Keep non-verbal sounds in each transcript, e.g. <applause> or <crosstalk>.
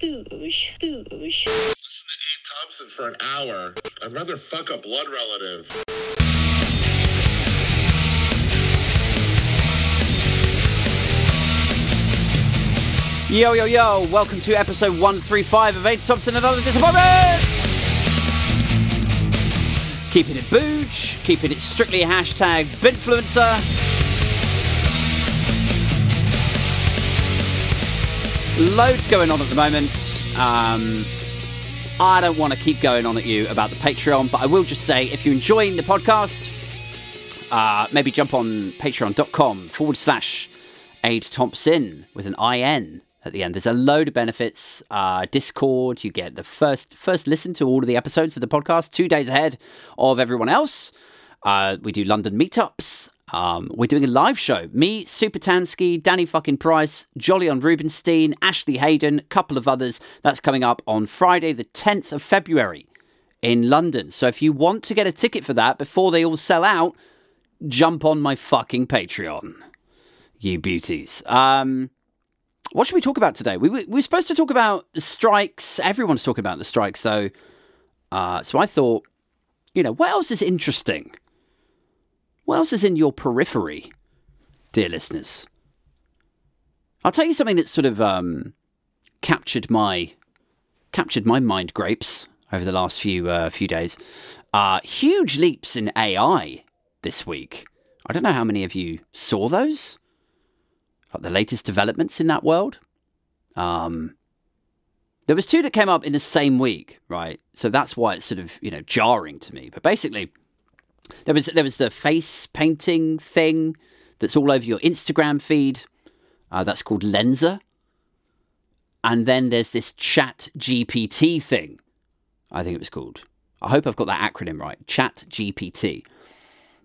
Boosh, boosh. Listen to Abe Thompson for an hour. I'd rather fuck a blood relative. Yo, yo, yo, welcome to episode 135 of Abe Thompson and Other Disappointments! Keeping it booge, keeping it strictly hashtag Binfluencer. Loads going on at the moment. Um, I don't want to keep going on at you about the Patreon, but I will just say if you're enjoying the podcast, uh, maybe jump on patreon.com forward slash Aid Thompson with an IN at the end. There's a load of benefits. Uh, Discord, you get the first first listen to all of the episodes of the podcast two days ahead of everyone else. Uh, we do London meetups. Um, we're doing a live show. Me, Super Tansky, Danny fucking Price, Jolyon Rubinstein, Ashley Hayden, a couple of others. That's coming up on Friday, the 10th of February in London. So if you want to get a ticket for that before they all sell out, jump on my fucking Patreon. You beauties. Um, what should we talk about today? We, we, we were supposed to talk about the strikes. Everyone's talking about the strikes, though. Uh, so I thought, you know, what else is interesting? What else is in your periphery, dear listeners? I'll tell you something that sort of um, captured my captured my mind grapes over the last few uh, few days. Uh, huge leaps in AI this week. I don't know how many of you saw those like the latest developments in that world. Um, there was two that came up in the same week, right? So that's why it's sort of you know jarring to me. But basically, there was there was the face painting thing that's all over your Instagram feed. Uh, that's called Lensa. And then there's this Chat GPT thing. I think it was called. I hope I've got that acronym right. Chat GPT.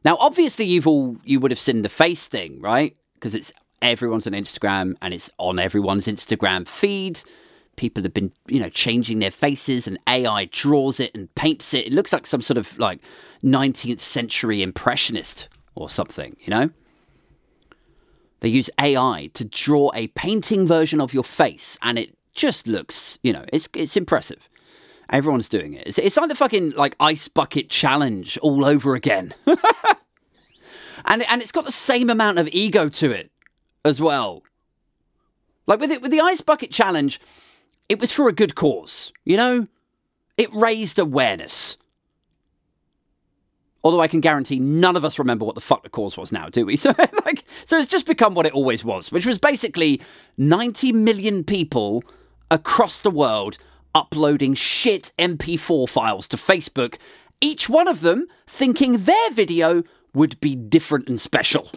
Now, obviously, you've all you would have seen the face thing, right? Because it's everyone's on Instagram and it's on everyone's Instagram feed. People have been, you know, changing their faces and AI draws it and paints it. It looks like some sort of like 19th century impressionist or something, you know? They use AI to draw a painting version of your face and it just looks, you know, it's it's impressive. Everyone's doing it. It's, it's like the fucking like ice bucket challenge all over again. <laughs> and and it's got the same amount of ego to it as well. Like with it with the ice bucket challenge, it was for a good cause, you know? It raised awareness. Although I can guarantee none of us remember what the fuck the cause was now, do we? <laughs> So like so it's just become what it always was, which was basically 90 million people across the world uploading shit MP4 files to Facebook, each one of them thinking their video would be different and special.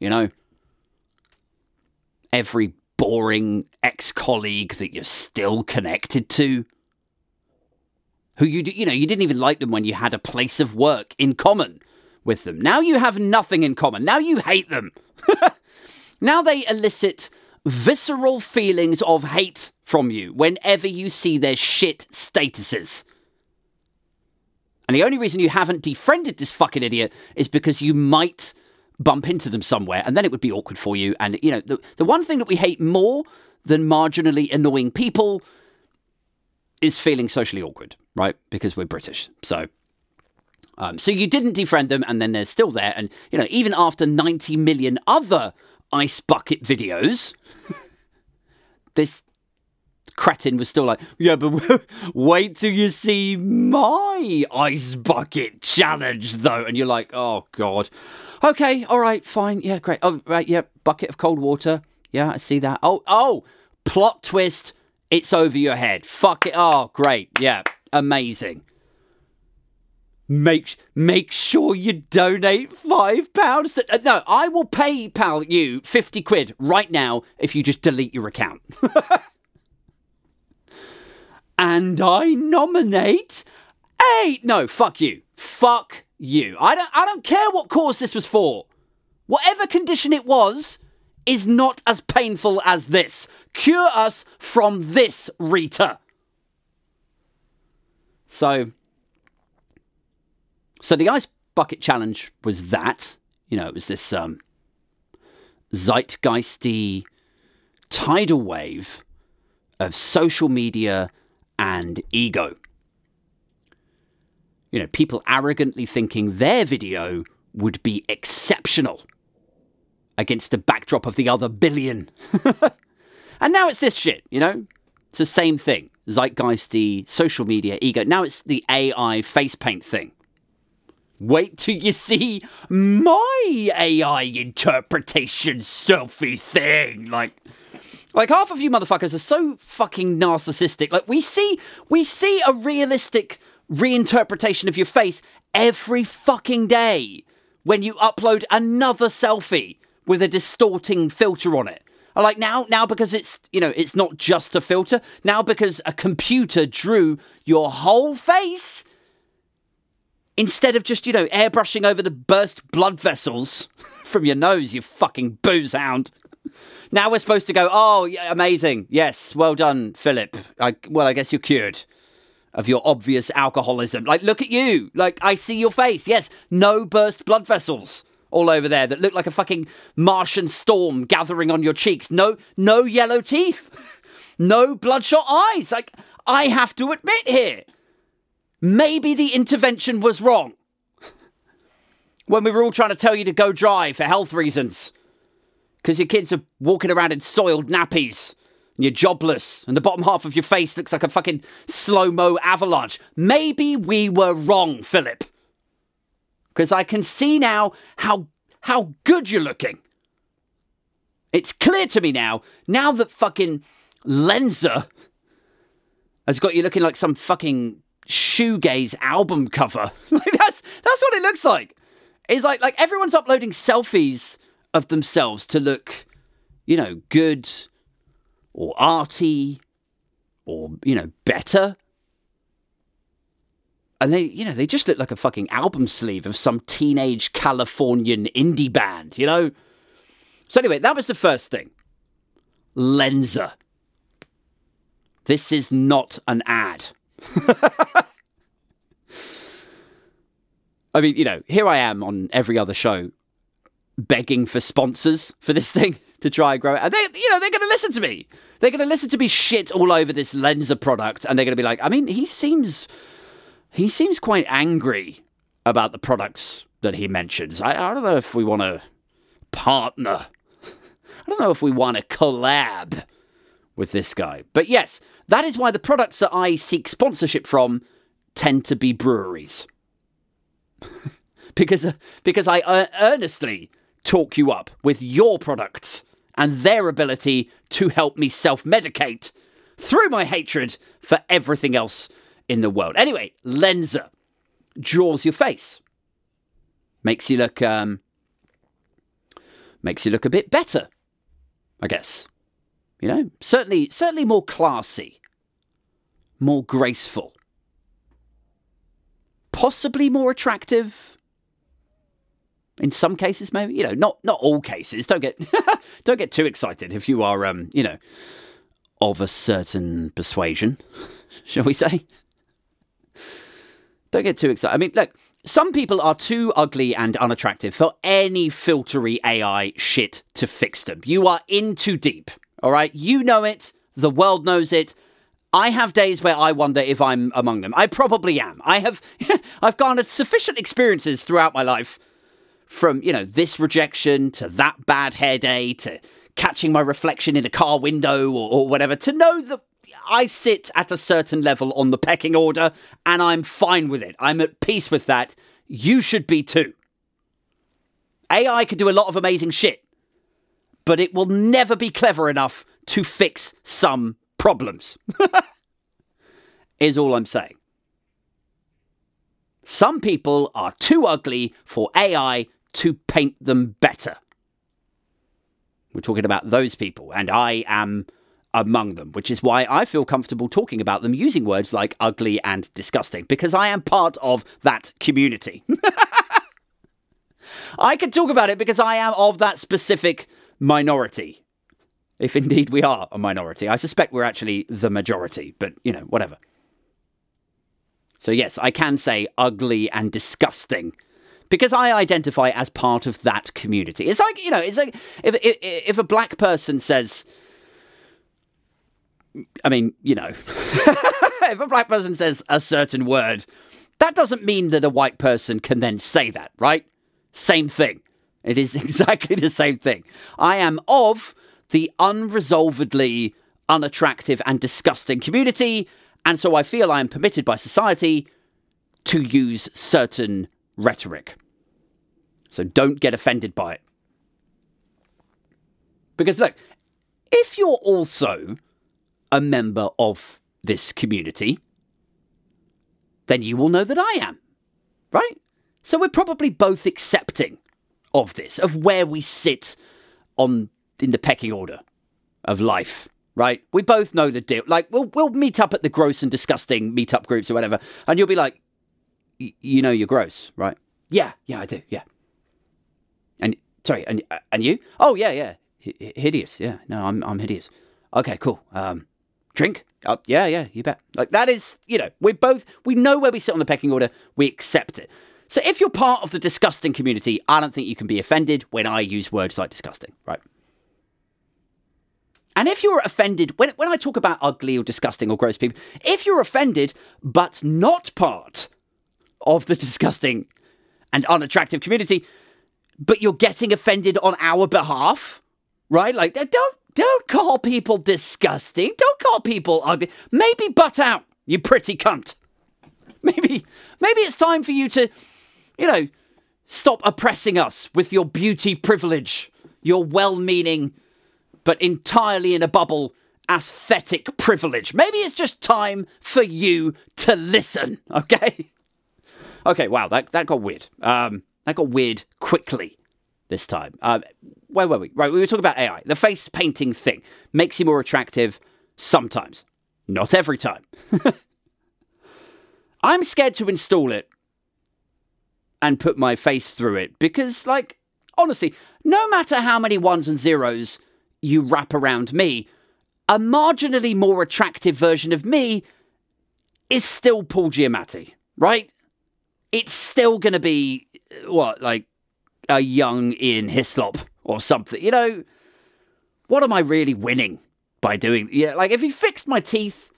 You know? every boring ex colleague that you're still connected to. Who you, you know, you didn't even like them when you had a place of work in common with them. Now you have nothing in common. Now you hate them. <laughs> now they elicit visceral feelings of hate from you whenever you see their shit statuses. And the only reason you haven't defriended this fucking idiot is because you might bump into them somewhere and then it would be awkward for you. And, you know, the, the one thing that we hate more than marginally annoying people is feeling socially awkward, right? Because we're British. So. Um, so you didn't defriend them, and then they're still there. And you know, even after 90 million other ice bucket videos, <laughs> this cretin was still like, yeah, but <laughs> wait till you see my ice bucket challenge, though. And you're like, oh god. Okay, all right, fine, yeah, great. Oh, right, yeah, bucket of cold water. Yeah, I see that. Oh, oh, plot twist. It's over your head. Fuck it. Oh, great. Yeah, amazing. Make make sure you donate five pounds. Uh, no, I will PayPal you fifty quid right now if you just delete your account. <laughs> and I nominate eight. No, fuck you. Fuck you. I don't I don't care what cause this was for. Whatever condition it was is not as painful as this. Cure us from this, Rita. So so the ice bucket challenge was that. You know, it was this um zeitgeisty tidal wave of social media and ego. You know, people arrogantly thinking their video would be exceptional against the backdrop of the other billion. <laughs> and now it's this shit, you know? It's the same thing. Zeitgeisty, social media, ego. Now it's the AI face paint thing. Wait till you see my AI interpretation selfie thing. Like, like half of you motherfuckers are so fucking narcissistic. Like we see, we see a realistic reinterpretation of your face every fucking day when you upload another selfie with a distorting filter on it. Like now, now because it's you know it's not just a filter. Now because a computer drew your whole face instead of just, you know, airbrushing over the burst blood vessels <laughs> from your nose, you fucking booze hound. Now we're supposed to go, oh, yeah, amazing. Yes, well done, Philip. I, well, I guess you're cured of your obvious alcoholism. Like, look at you. Like, I see your face. Yes, no burst blood vessels all over there that look like a fucking Martian storm gathering on your cheeks. No, no yellow teeth. <laughs> no bloodshot eyes. Like, I have to admit here, maybe the intervention was wrong. <laughs> when we were all trying to tell you to go dry for health reasons. Because your kids are walking around in soiled nappies. And you're jobless. And the bottom half of your face looks like a fucking slow mo avalanche. Maybe we were wrong, Philip. Because I can see now how, how good you're looking. It's clear to me now, now that fucking Lensa has got you looking like some fucking shoegaze album cover. <laughs> like that's that's what it looks like. It's like like everyone's uploading selfies of themselves to look, you know, good or arty or you know better. And they, you know, they just look like a fucking album sleeve of some teenage Californian indie band, you know? So, anyway, that was the first thing. Lensa. This is not an ad. <laughs> I mean, you know, here I am on every other show begging for sponsors for this thing to try and grow it. And they, you know, they're going to listen to me. They're going to listen to me shit all over this Lensa product, and they're going to be like, I mean, he seems, he seems quite angry about the products that he mentions. I, I don't know if we want to partner. <laughs> I don't know if we want to collab with this guy. But yes, that is why the products that I seek sponsorship from tend to be breweries. <laughs> because uh, because I uh, earnestly talk you up with your products and their ability to help me self-medicate through my hatred for everything else in the world. Anyway, Lensa draws your face, makes you look um, makes you look a bit better, I guess. You know, certainly certainly more classy, more graceful, possibly more attractive. In some cases, maybe you know, not not all cases. Don't get <laughs> don't get too excited if you are, um, you know, of a certain persuasion, <laughs> shall we say? Don't get too excited. I mean, look, some people are too ugly and unattractive for any filtery AI shit to fix them. You are in too deep. All right, you know it. The world knows it. I have days where I wonder if I'm among them. I probably am. I have <laughs> I've garnered sufficient experiences throughout my life from, you know, this rejection to that bad hair day to catching my reflection in a car window or, or whatever to know that I sit at a certain level on the pecking order and I'm fine with it. I'm at peace with that. You should be too. AI can do a lot of amazing shit, but it will never be clever enough to fix some problems. <laughs> is all I'm saying. Some people are too ugly for AI to paint them better. We're talking about those people, and I am among them, which is why I feel comfortable talking about them using words like ugly and disgusting, because I am part of that community. <laughs> I can talk about it because I am of that specific minority. If indeed we are a minority. I suspect we're actually the majority, but you know, whatever. So, yes, I can say ugly and disgusting because I identify as part of that community. It's like, you know, it's like if, if, if a black person says, I mean, you know, <laughs> if a black person says a certain word, that doesn't mean that a white person can then say that, right? Same thing. It is <laughs> exactly the same thing. I am of the unresolvedly unattractive and disgusting community, and so I feel I am permitted by society to use certain rhetoric. So don't get offended by it. Because look, if you're also a member of this community, then you will know that I am, right? So we're probably both accepting of this, of where we sit on in the pecking order of life, right? We both know the deal. Like we'll we'll meet up at the gross and disgusting meetup groups or whatever, and you'll be like, you know, you're gross, right? Yeah, yeah, I do, yeah. And sorry, and and you? Oh yeah, yeah, H- hideous. Yeah, no, I'm I'm hideous. Okay, cool. Um, drink? Oh, yeah, yeah, you bet. Like that is, you know, we're both we know where we sit on the pecking order. We accept it. So if you're part of the disgusting community, I don't think you can be offended when I use words like disgusting, right? And if you're offended, when, when I talk about ugly or disgusting or gross people, if you're offended but not part of the disgusting and unattractive community, but you're getting offended on our behalf, right? Like, don't don't call people disgusting. Don't call people ugly. Maybe butt out, you pretty cunt. Maybe maybe it's time for you to, you know, stop oppressing us with your beauty privilege, your well-meaning but entirely in a bubble aesthetic privilege. Maybe it's just time for you to listen, <laughs> okay? Okay, wow, that, that got weird. Um, that got weird quickly this time. Um, where were we? Right, we were talking about AI. The face painting thing makes you more attractive sometimes, not every time. <laughs> I'm scared to install it and put my face through it because, like, honestly, no matter how many ones and zeros you wrap around me, a marginally more attractive version of me is still Paul Giamatti, right? It's still going to be, what, like a young Ian Hislop or something. You know, what am I really winning by doing? Yeah, like if you fixed my teeth,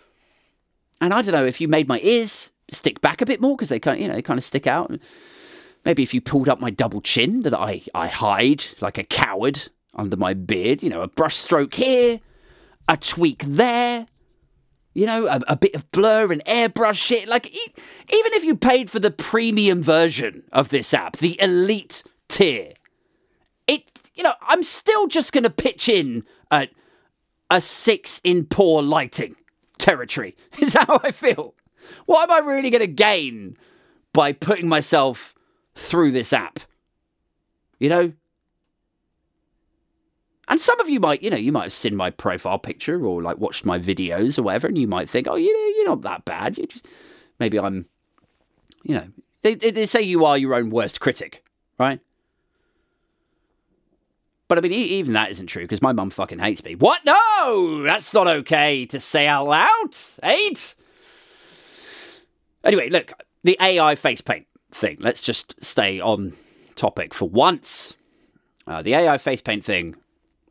and I don't know if you made my ears stick back a bit more because they kind of, you know, they kind of stick out. Maybe if you pulled up my double chin that I I hide like a coward under my beard, you know, a brush stroke here, a tweak there. You know, a, a bit of blur and airbrush shit. Like, e- even if you paid for the premium version of this app, the elite tier, it, you know, I'm still just going to pitch in at a six in poor lighting territory. <laughs> Is how I feel? What am I really going to gain by putting myself through this app? You know, and some of you might, you know, you might have seen my profile picture or like watched my videos or whatever, and you might think, oh, you know, you're not that bad. You just, maybe I'm, you know, they, they, they say you are your own worst critic, right? But I mean, even that isn't true because my mum fucking hates me. What? No, that's not okay to say out loud, ain't? Anyway, look, the AI face paint thing. Let's just stay on topic for once. Uh, the AI face paint thing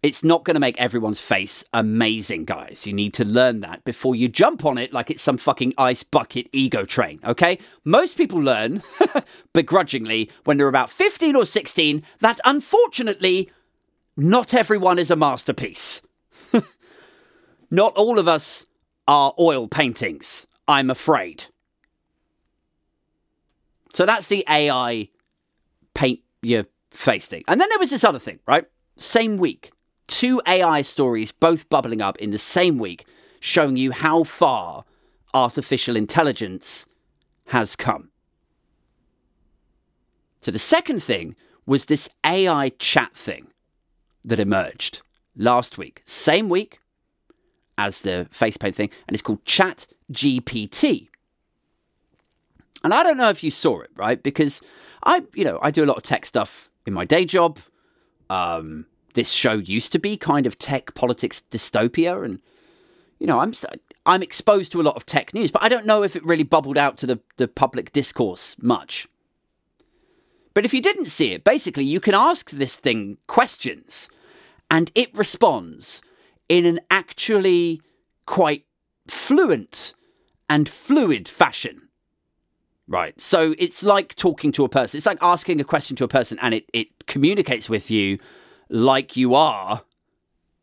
it's not going to make everyone's face amazing, guys. You need to learn that before you jump on it like it's some fucking ice bucket ego train, okay? Most people learn, <laughs> begrudgingly, when they're about 15 or 16, that unfortunately, not everyone is a masterpiece. <laughs> not all of us are oil paintings, I'm afraid. So that's the AI paint your face thing. And then there was this other thing, right? Same week, two AI stories both bubbling up in the same week, showing you how far artificial intelligence has come. So the second thing was this AI chat thing that emerged last week, same week as the face paint thing, and it's called Chat GPT. And I don't know if you saw it, right? Because I, you know, I do a lot of tech stuff in my day job. Um, this show used to be kind of tech politics dystopia and you know i'm i'm exposed to a lot of tech news but i don't know if it really bubbled out to the, the public discourse much but if you didn't see it basically you can ask this thing questions and it responds in an actually quite fluent and fluid fashion. Right. So it's like talking to a person. It's like asking a question to a person and it, it communicates with you like you are,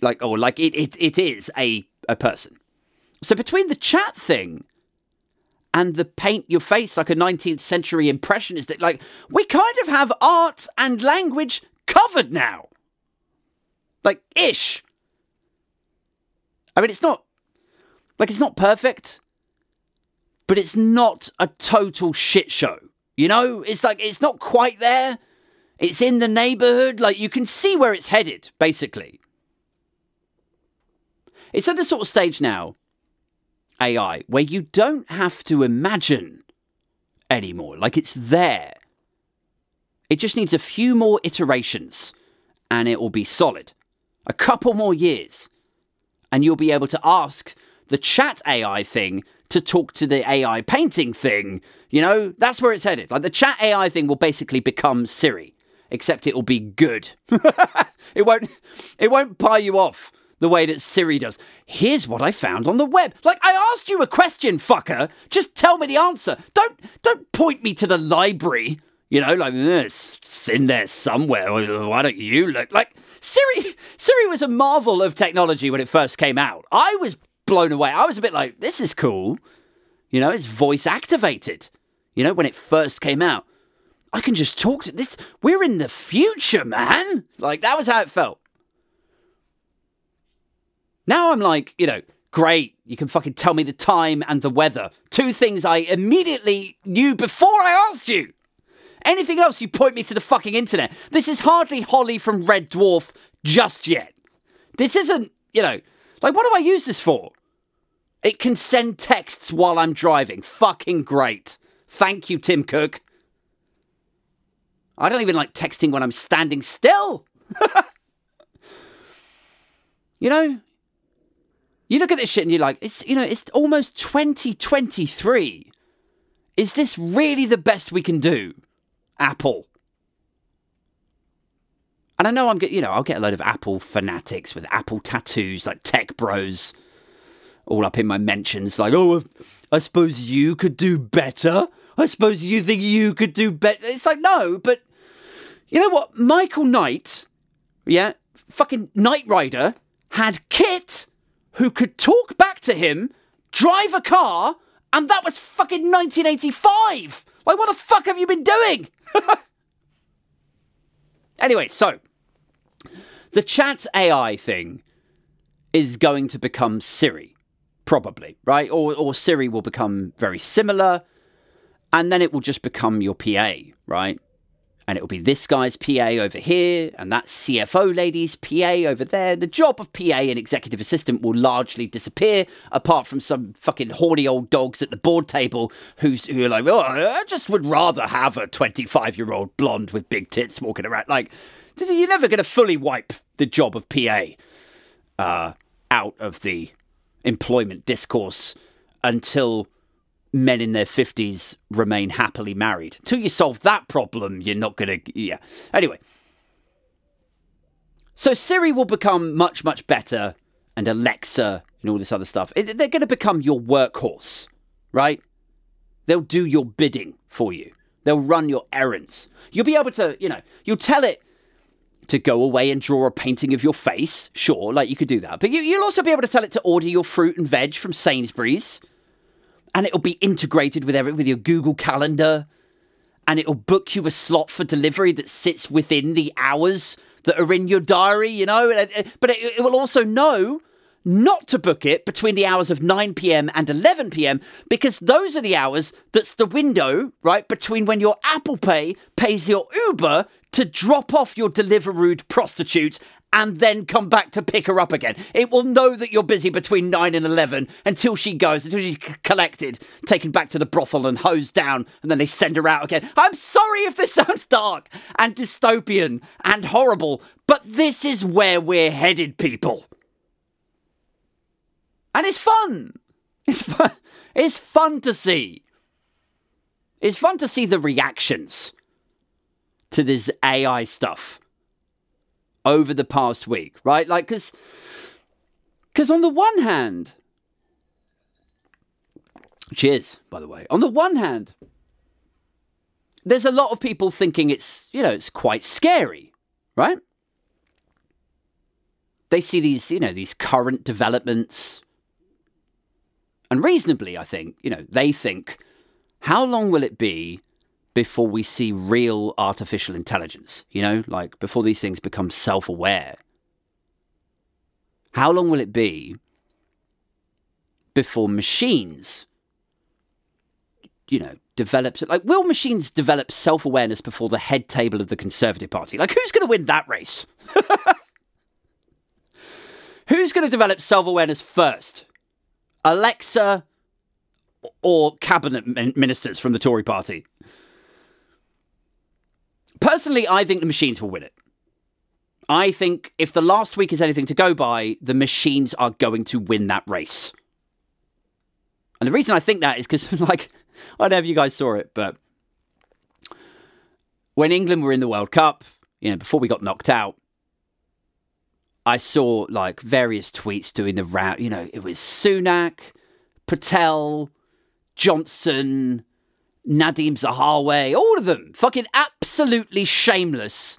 like, or like it, it, it is a, a person. So between the chat thing and the paint your face like a 19th century impressionist, like, we kind of have art and language covered now. Like, ish. I mean, it's not, like, it's not perfect but it's not a total shit show. You know, it's like it's not quite there. It's in the neighborhood. Like you can see where it's headed, basically. It's at a sort of stage now, AI, where you don't have to imagine anymore. Like it's there. It just needs a few more iterations and it will be solid. A couple more years. And you'll be able to ask the chat AI thing to talk to the AI painting thing. You know, that's where it's headed. Like the chat AI thing will basically become Siri, except it will be good. <laughs> it won't it won't pie you off the way that Siri does. Here's what I found on the web. Like I asked you a question, fucker. Just tell me the answer. Don't don't point me to the library. You know, like eh, it's in there somewhere. Why don't you look like Siri? Siri was a marvel of technology when it first came out. I was blown away. I was a bit like, this is cool. You know, it's voice activated. You know, when it first came out, I can just talk to this. We're in the future, man. Like, that was how it felt. Now I'm like, you know, great. You can fucking tell me the time and the weather. Two things I immediately knew before I asked you. Anything else, you point me to the fucking internet. This is hardly Holly from Red Dwarf just yet. This isn't, you know, like, what do I use this for? It can send texts while I'm driving. Fucking great. Thank you, Tim Cook. I don't even like texting when I'm standing still. <laughs> you know, you look at this shit and you're like, it's you know, it's almost 2023. Is this really the best we can do? Apple. And I know I'm get you know, I'll get a load of Apple fanatics with Apple tattoos like tech bros all up in my mentions like, "Oh, I suppose you could do better." I suppose you think you could do better. It's like, no, but you know what? Michael Knight, yeah, fucking Knight Rider, had KITT, who could talk back to him, drive a car, and that was fucking 1985. Like, what the fuck have you been doing? <laughs> anyway, so the chat AI thing is going to become Siri, probably, right? Or, or Siri will become very similar, and then it will just become your PA, right? And it will be this guy's PA over here, and that CFO lady's PA over there. The job of PA and executive assistant will largely disappear, apart from some fucking horny old dogs at the board table who's who are like, oh, I just would rather have a 25 year old blonde with big tits walking around. Like, you're never going to fully wipe the job of PA uh, out of the employment discourse until men in their 50s remain happily married. Till you solve that problem, you're not going to. Yeah. Anyway. So Siri will become much, much better, and Alexa and all this other stuff. They're going to become your workhorse, right? They'll do your bidding for you. They'll run your errands. You'll be able to, you know, you'll tell it to go away and draw a painting of your face. Sure, like you could do that. But you, will also be able to tell it to order your fruit and veg from Sainsbury's. And it'll be integrated with every, with your Google Calendar. And it'll book you a slot for delivery that sits within the hours that are in your diary, you know. Uh, but it, it will also know not to book it between the hours of 9 p.m. and 11 p.m. because those are the hours that's the window, right, between when your Apple Pay pays your Uber to drop off your Deliveroo prostitute and then come back to pick her up again. It will know that you're busy between 9 and 11 until she goes, until she's collected, taken back to the brothel and hosed down, and then they send her out again. I'm sorry if this <laughs> sounds dark and dystopian and horrible, but this is where we're headed, people. And it's fun. It's fun. <laughs> It's fun to see. It's fun to see the reactions to this AI stuff over the past week, right? Like, because because on the one hand, Cheers, by the way. On the one hand, there's a lot of people thinking it's, you know, it's quite scary, right? They see these, you know, these current developments. And reasonably, I think, you know, they think, how long will it be before we see real artificial intelligence? You know, like before these things become self aware? How long will it be before machines you know, develops like will machines develop self-awareness before the head table of the Conservative Party? Like who's going to win that race? <laughs> who's going to develop self-awareness first? Alexa or cabinet ministers from the Tory party? Personally, I think the machines will win it. I think if the last week is anything to go by, the machines are going to win that race. And the reason I think that is because, <laughs> like, I don't know if you guys saw it, but when England were in the World Cup, you know, before we got knocked out, I saw like various tweets doing the round. You know, it was Sunak, Patel, Johnson, Nadhim Zahawi, all of them, fucking absolutely shameless.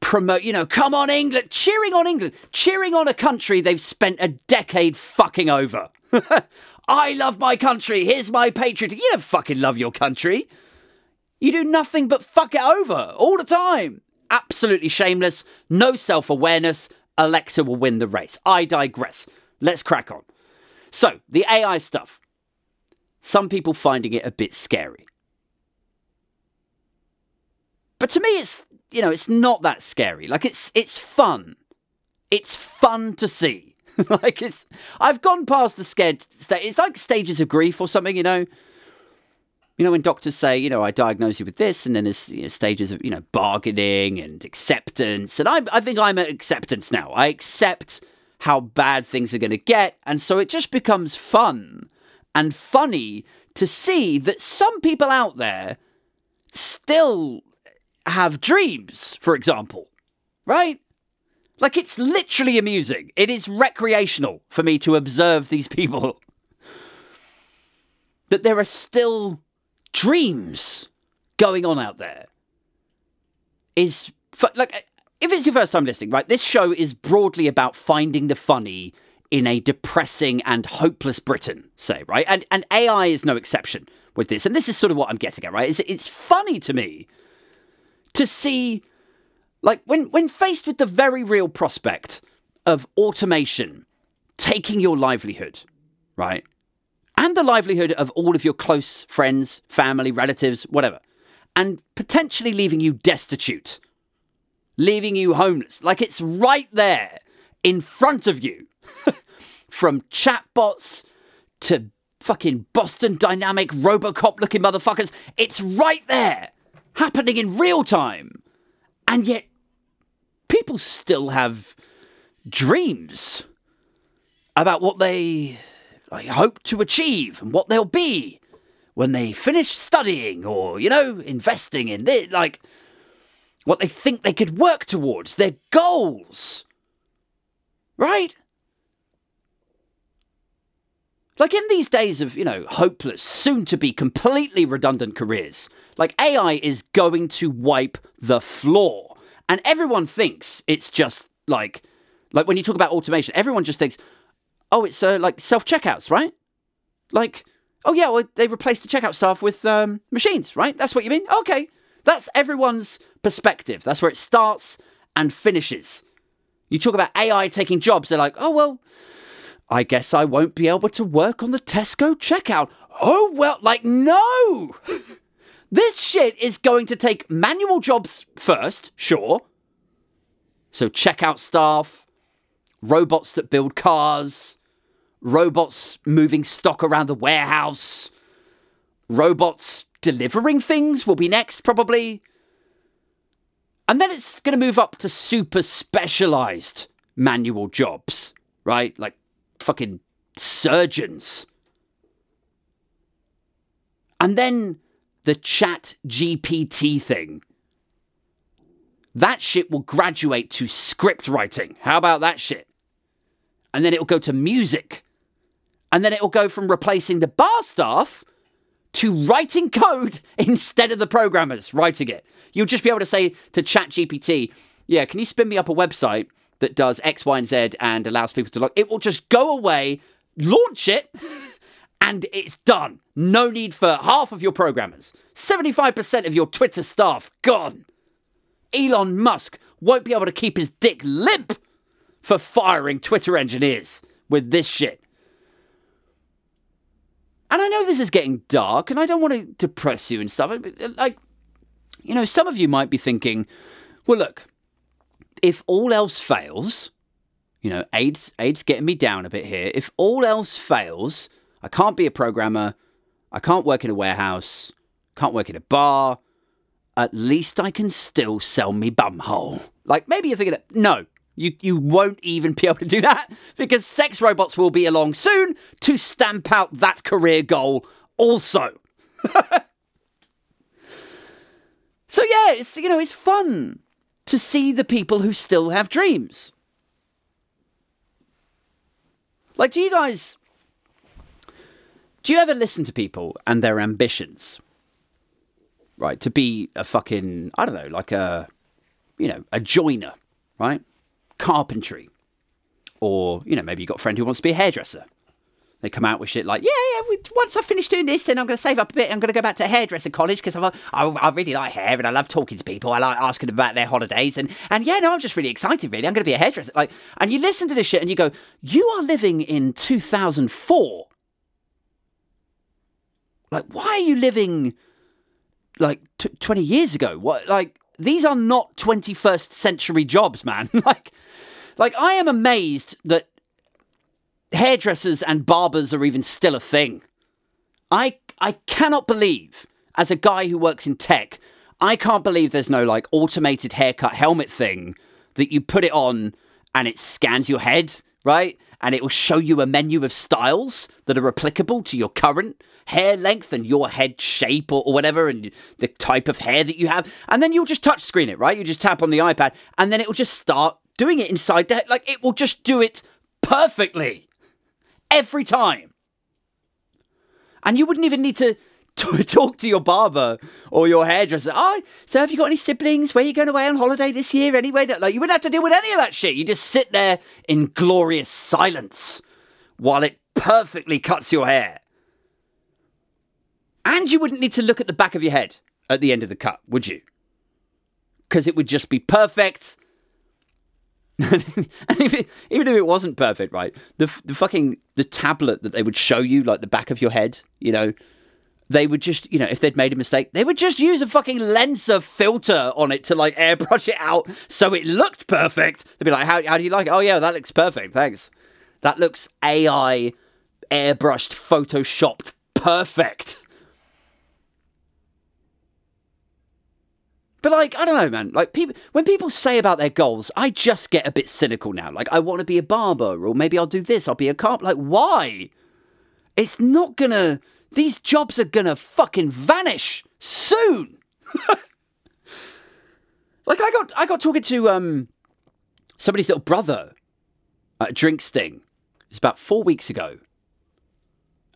Promote, you know, come on England, cheering on England, cheering on a country they've spent a decade fucking over. <laughs> I love my country. Here's my patriotism. You don't fucking love your country. You do nothing but fuck it over all the time. Absolutely shameless. No self awareness. Alexa will win the race. I digress. Let's crack on. So, the AI stuff. Some people finding it a bit scary. But to me, it's you know, it's not that scary. Like it's it's fun. It's fun to see. <laughs> like it's I've gone past the scared state. It's like stages of grief or something, you know. You know when doctors say, you know, I diagnose you with this, and then there's you know, stages of you know bargaining and acceptance, and I I think I'm at acceptance now. I accept how bad things are going to get, and so it just becomes fun and funny to see that some people out there still have dreams, for example, right? Like, it's literally amusing. It is recreational for me to observe these people. <laughs> that there are still dreams going on out there. Is, like, if it's your first time listening, right, this show is broadly about finding the funny in a depressing and hopeless Britain, say, right? And, and AI is no exception with this. And this is sort of what I'm getting at, right? It's, it's funny to me to see like when when faced with the very real prospect of automation taking your livelihood, right? And the livelihood of all of your close friends, family, relatives, whatever, and potentially leaving you destitute, leaving you homeless. Like it's right there in front of you. <laughs> From chatbots to fucking Boston Dynamic Robocop looking motherfuckers. It's right there, happening in real time. And yet people still have dreams about what they like, hope to achieve and what they'll be when they finish studying or, you know, investing in this, like what they think they could work towards, their goals. Right? Like in these days of, you know, hopeless, soon to be completely redundant careers, like AI is going to wipe the floor and everyone thinks it's just like, like when you talk about automation, everyone just thinks, oh, it's uh, like self checkouts, right? Like, oh yeah, well they replaced the checkout staff with um, machines, right? That's what you mean? Okay, that's everyone's perspective. That's where it starts and finishes. You talk about AI taking jobs, they're like, oh well, I guess I won't be able to work on the Tesco checkout. Oh well, like no. <laughs> This shit is going to take manual jobs first, sure. So checkout staff, robots that build cars, robots moving stock around the warehouse, robots delivering things will be next, probably. And then it's going to move up to super specialized manual jobs, right? Like fucking surgeons. And then the chat GPT thing. That shit will graduate to script writing. How about that shit? And then it'll go to music. And then it will go from replacing the bar staff to writing code <laughs> instead of the programmers writing it. You'll just be able to say to ChatGPT, yeah, can you spin me up a website that does X, Y, and Z and allows people to log? It will just go away, launch it, <laughs> and it's done. No need for half of your programmers. 75% of your Twitter staff gone. Elon Musk won't be able to keep his dick limp for firing Twitter engineers with this shit. And I know this is getting dark, and I don't want to depress you and stuff. Like, you know, some of you might be thinking, well, look, if all else fails, you know, AIDS, AIDS getting me down a bit here. If all else fails, I can't be a programmer, I can't work in a warehouse, can't work in a bar. At least I can still sell me bumhole. Like maybe you're thinking, no, you you won't even be <laughs> able to do that because sex robots will be along soon to stamp out that career goal also. <laughs> so yeah, it's you know it's fun to see the people who still have dreams. Like, do you guys do you ever listen to people and their ambitions? Right, to be a fucking I don't know, like a you know, a joiner, right? Carpentry. Or, you know, maybe you've got a friend who wants to be a hairdresser. They come out with shit like, yeah, yeah, we, once I finish doing this, then I'm going to save up a bit. I'm going to go back to hairdresser college because I, I really like hair and I love talking to people. I like asking them about their holidays. And, and yeah, no, I'm just really excited, really. I'm going to be a hairdresser. Like, and you listen to this shit and you go, you are living in 2004. Like, why are you living like t- 20 years ago? What, like, these are not 21st century jobs, man. <laughs> like, like I am amazed that hairdressers and barbers are even still a thing. I I cannot believe as a guy who works in tech, I can't believe there's no like automated haircut helmet thing that you put it on and it scans your head, right? And it will show you a menu of styles that are applicable to your current hair length and your head shape or, or whatever and the type of hair that you have. And then you'll just touch screen it, right? You just tap on the iPad and then it will just start doing it inside the head. Like it will just do it perfectly every time. And you wouldn't even need to <laughs> t- talk to your barber or your hairdresser. Oh, so have you got any siblings? Where are you going away on holiday this year anyway? Like you wouldn't have to deal with any of that shit. You just sit there in glorious silence while it perfectly cuts your hair. And you wouldn't need to look at the back of your head at the end of the cut, would you? Because it would just be perfect. <laughs> and even if it wasn't perfect, right? The the fucking the tablet that they would show you, like the back of your head, you know, they would just, you know, if they'd made a mistake, they would just use a fucking Lensa filter on it to like <laughs> airbrush it out so it looked perfect. They'd be like, how, how do you like it? Oh, yeah, that looks perfect. Thanks. That looks AI airbrushed, photoshopped perfect. But like, I don't know, man. Like people when people say about their goals, I just get a bit cynical now. Like I want to be a barber or maybe I'll do this, I'll be a carp. Like why? It's not gonna these jobs are gonna fucking vanish soon. <laughs> like I got I got talking to um somebody's little brother at a drink sting. It's about four weeks ago.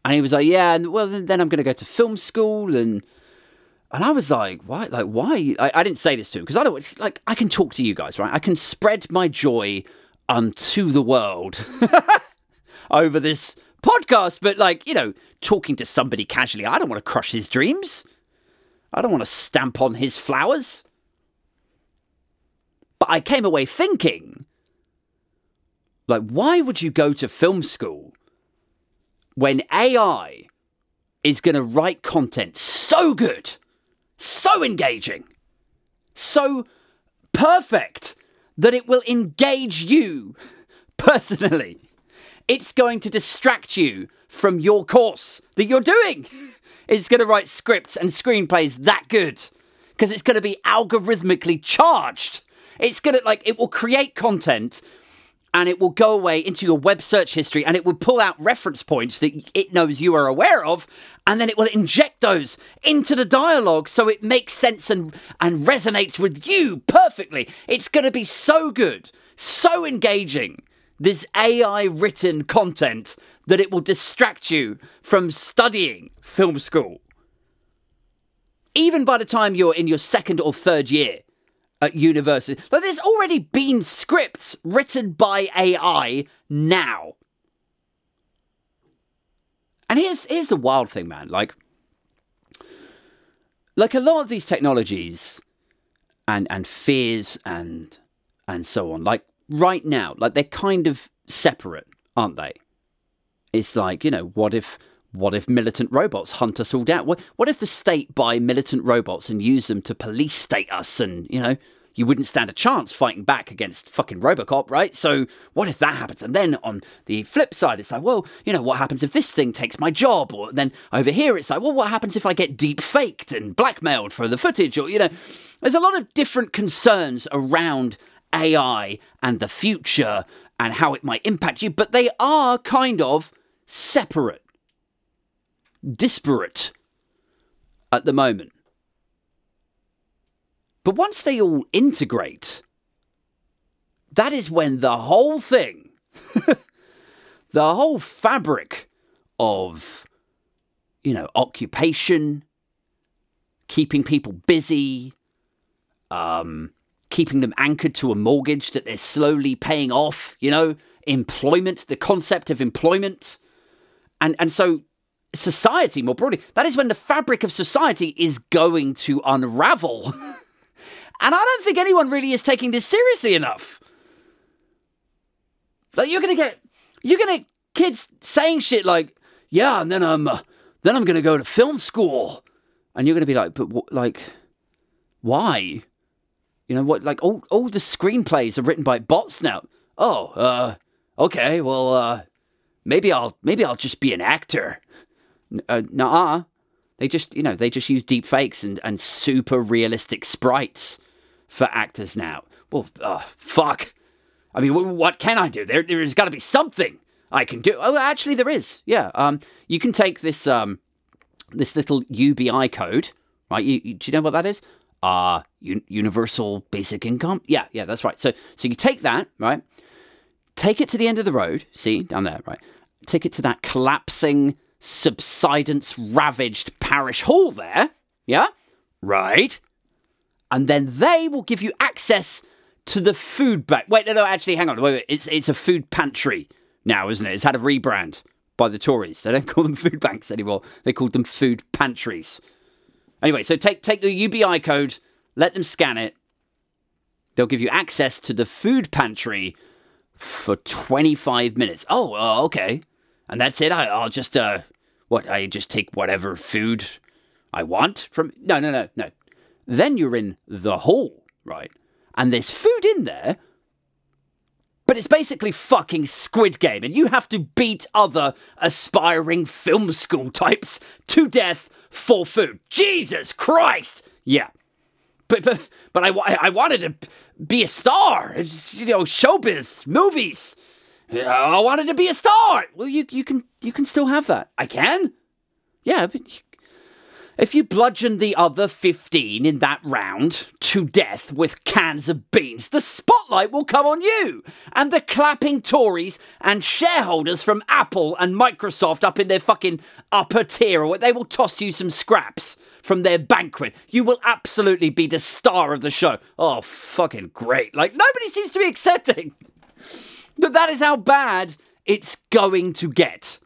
And he was like, Yeah, and well then I'm gonna go to film school and and I was like, why? Like, why? I, I didn't say this to him because don't like. I can talk to you guys, right? I can spread my joy unto the world <laughs> over this podcast. But like, you know, talking to somebody casually, I don't want to crush his dreams. I don't want to stamp on his flowers. But I came away thinking, like, why would you go to film school when AI is going to write content so good? So engaging, so perfect that it will engage you <laughs> personally. It's going to distract you from your course that you're doing. <laughs> It's going to write scripts and screenplays that good because it's going to be algorithmically charged. It's going to like it will create content and it will go away into your web search history and it will pull out reference points that it knows you are aware of and then it will inject those into the dialogue so it makes sense and, and resonates with you perfectly. It's going to be so good, so engaging. This AI written content that it will distract you from studying film school. Even by the time you're in your second or third year at university, like there's already been scripts written by AI now. And here's here's the wild thing, man. Like, like a lot of these technologies and and fears and and so on, like right now, like they're kind of separate, aren't they? It's like, you know, what if what if militant robots hunt us all down? What what if the state buy militant robots and use them to police state us and, you know, you wouldn't stand a chance fighting back against fucking Robocop, right? So what if that happens? And then on the flip side, it's like, well, you know, what happens if this thing takes my job? Or then over here, it's like, well, what happens if I get deep faked and blackmailed for the footage? Or, you know, there's a lot of different concerns around AI and the future and how it might impact you, but they are kind of separate, disparate at the moment. But once they all integrate, that is when the whole thing, <laughs> the whole fabric of, you know, occupation, keeping people busy, um, keeping them anchored to a mortgage that they're slowly paying off, you know, employment, the concept of employment. And, and so society more broadly, that is when the fabric of society is going to unravel. <laughs> And I don't think anyone really is taking this seriously enough. Like you're gonna get, you're gonna kids saying shit like, yeah, and then I'm, uh, then I'm gonna go to film school, and you're gonna be like, but like, why? You know what? Like all all the screenplays are written by bots now. Oh, uh, okay, well, uh, maybe I'll maybe I'll just be an actor. Uh, nah, they just you know they just use deep fakes and and super realistic sprites for actors now. Well, uh, fuck. I mean, what can I do? There, there's got to be something I can do. Oh, actually, there is. Yeah. Um, you can take this um, this little UBI code, right? You, you, do you know what that is? Uh, un- universal basic income. Yeah, yeah, that's right. So, so you take that, right? Take it to the end of the road. See down there, right? Take it to that collapsing, subsidence ravaged parish hall there. Yeah, right and then they will give you access to the food bank. Wait, no, no, actually, hang on. Wait, wait. It's it's a food pantry now, isn't it? It's had a rebrand by the Tories. They don't <laughs> call them food banks anymore. They called them food pantries. Anyway, so take take the UBI code, let them scan it. They'll give you access to the food pantry for 25 minutes. Oh, uh, okay. And that's it. I, will just uh what? I just take whatever food I want from No, no, no, no. Then you're in the hall, right? And there's food in there, but it's basically fucking Squid Game, and you have to beat other aspiring film school types to death for food. Jesus Christ! Yeah. But, but, but I, I wanted to be a star. It's, you know, showbiz, movies. I wanted to be a star. Well, you, you, can, you can still have that. I can? Yeah, but if you bludgeon the other 15 in that round to death with cans of beans, the spotlight will come on you. And the clapping Tories and shareholders from Apple and Microsoft up in their fucking upper tier, they will toss you some scraps from their banquet. You will absolutely be the star of the show. Oh, fucking great. Like, nobody seems to be accepting that that is how bad it's going to get.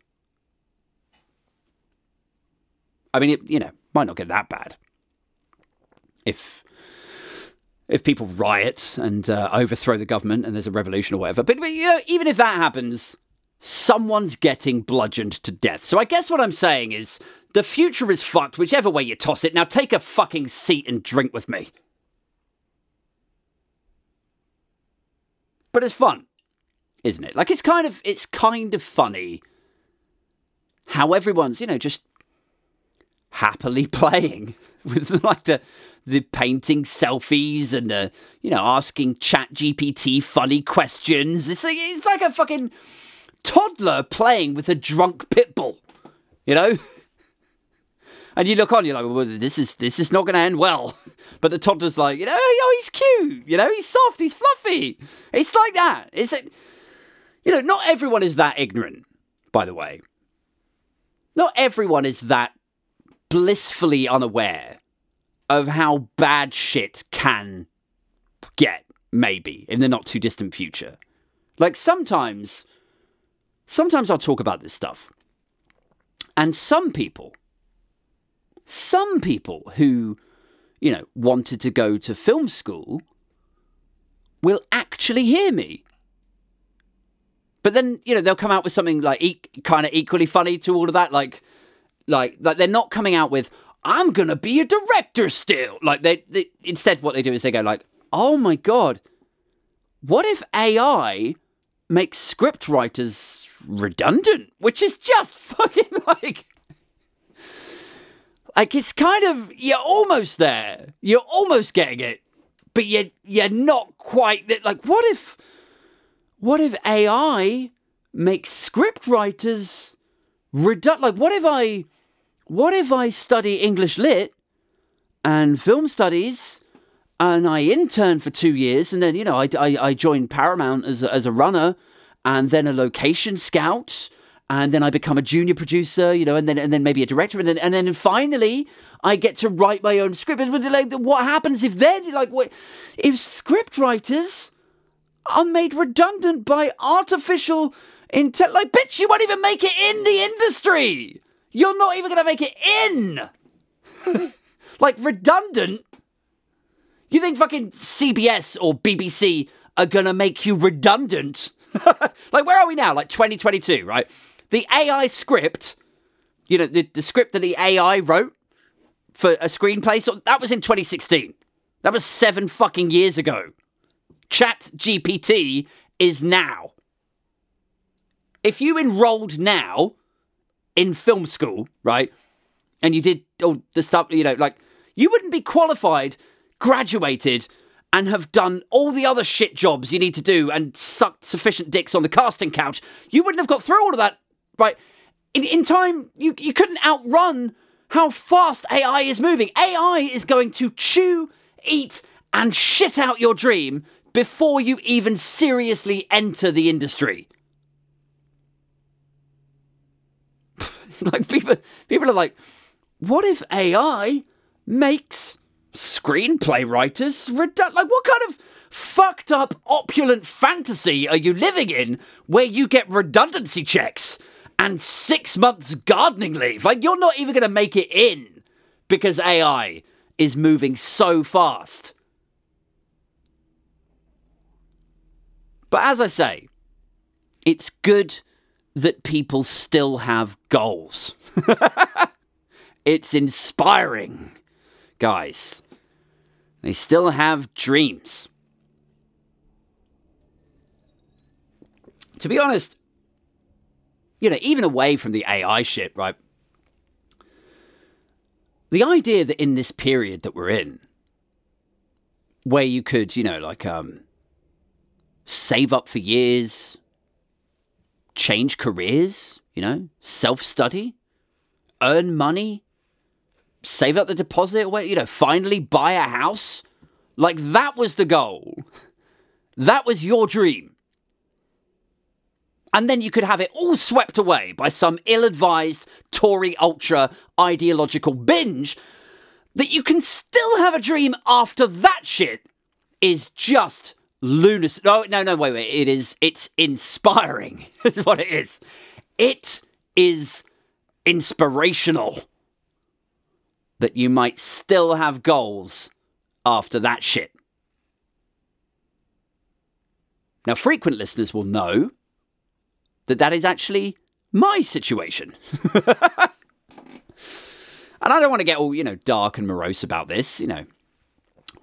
I mean, it, you know, might not get that bad. If if people riot and uh, overthrow the government and there's a revolution or whatever, but, but you know, even if that happens, someone's getting bludgeoned to death. So I guess what I'm saying is the future is fucked, whichever way you toss it. Now take a fucking seat and drink with me. But it's fun, isn't it? Like it's kind of it's kind of funny how everyone's, you know, just happily <laughs> playing with like the the painting selfies and the you know asking chat gpt funny questions. It's like it's like a fucking toddler playing with a drunk pit bull you know? <laughs> And you look on you're like well this is this is not going to end well. <laughs> But the toddler's like you know oh he's cute you know he's soft he's fluffy. It's like that. Like you know not everyone is that ignorant by the way. Not everyone is that blissfully unaware of how bad shit can get, maybe, in the not too distant future. Like sometimes, sometimes I'll talk about this stuff. And some people, some people who, you know, wanted to go to film school will actually hear me. But then, you know, they'll come out with something like e- kind of equally funny to all of that. Like, like, like they're not coming out with, I'm to be a director still. Like, they, they, instead, what they do is they go, like, oh my God, what if AI makes script writers redundant? Which is just <laughs> fucking like, like it's kind of, you're almost there. You're almost getting it, but you're, you're not quite. Like, what if, what if AI makes script writers redundant? Like, what if I, what if I study English lit and film studies and I interned for two years and then, you know, I, I, I Paramount as a, as a runner and then a location scout and then I become a junior producer, you know, and then and then maybe a director, and then and then finally I get to write my own script. But like, what happens if then, like, what if script writers are made redundant by artificial intel? Like, bitch, you won't even make it in the industry. You're not even gonna make it in. <laughs> like redundant. You think fucking CBS or BBC are gonna make you redundant? <laughs> like, where are we now? Like 2022, right? The AI script, you know, the, the script that the AI wrote for a screenplay, so that was in 2016. That was seven fucking years ago. Chat GPT is now. If you enrolled now in film school, right, and you did all the stuff, you know, like, you wouldn't be qualified, graduated, and have done all the other shit jobs you need to do and sucked sufficient dicks on the casting couch. You wouldn't have got through all of that right? In, in time, you, you couldn't outrun how fast AI is moving. AI is going to chew, eat, and shit out your dream before you even seriously enter the industry. <laughs> like people, people are like, what if AI makes screenplay writers redu- like what kind of fucked up opulent fantasy are you living in where you get redundancy checks and six months gardening leave. Like, you're not even going to make it in because AI is moving so fast. But as I say, it's good that people still have goals. <laughs> it's inspiring, guys. They still have dreams. To be honest, you know, even away from the AI shit, right? The idea that in this period that we're in, where you could, you know, like um, save up for years, change careers, you know, self study, earn money, save up the deposit, you know, finally buy a house. Like that was the goal. That was your dream and then you could have it all swept away by some ill advised Tory ultra ideological binge, that you can still have a dream after that shit is just lunacy. No, no, no, wait, wait. It is, it's inspiring, <laughs> is what it is. It is inspirational that you might still have goals after that shit. Now, frequent listeners will know that that is actually my situation. <laughs> and I don't want to get all, you know, dark and morose about this, you know,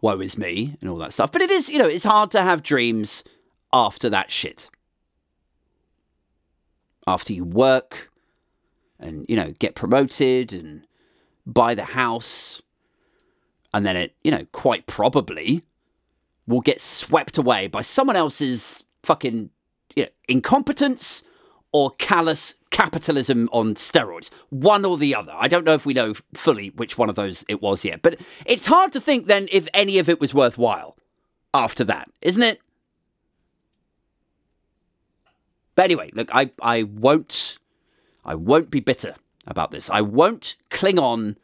woe is me and all that stuff. But it is, you know, it's hard to have dreams after that shit. After you work and, you know, get promoted and buy the house, and then it, you know, quite probably will get swept away by someone else's fucking you know, incompetence or callous capitalism on steroids. One or the other. I don't know if we know fully which one of those it was yet, but it's hard to think then if any of it was worthwhile after that, isn't it? But anyway, look, I, I won't I won't be bitter about this. I won't cling on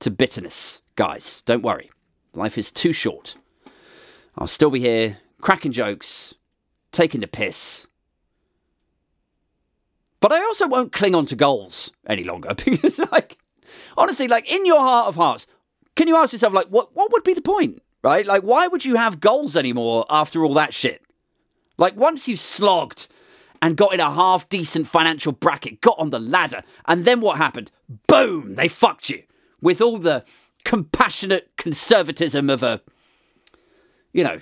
to bitterness, guys. Don't worry. Life is too short. I'll still be here, cracking jokes, taking the piss. But I also won't cling on to goals any longer <laughs> because, like, honestly, like in your heart of hearts, can you ask yourself, like, what what would be the point, right? Like, why would you have goals anymore after all that shit? Like, once you've slogged and got in a half decent financial bracket, got on the ladder, and then what happened? Boom! They fucked you with all the compassionate conservatism of a, you know,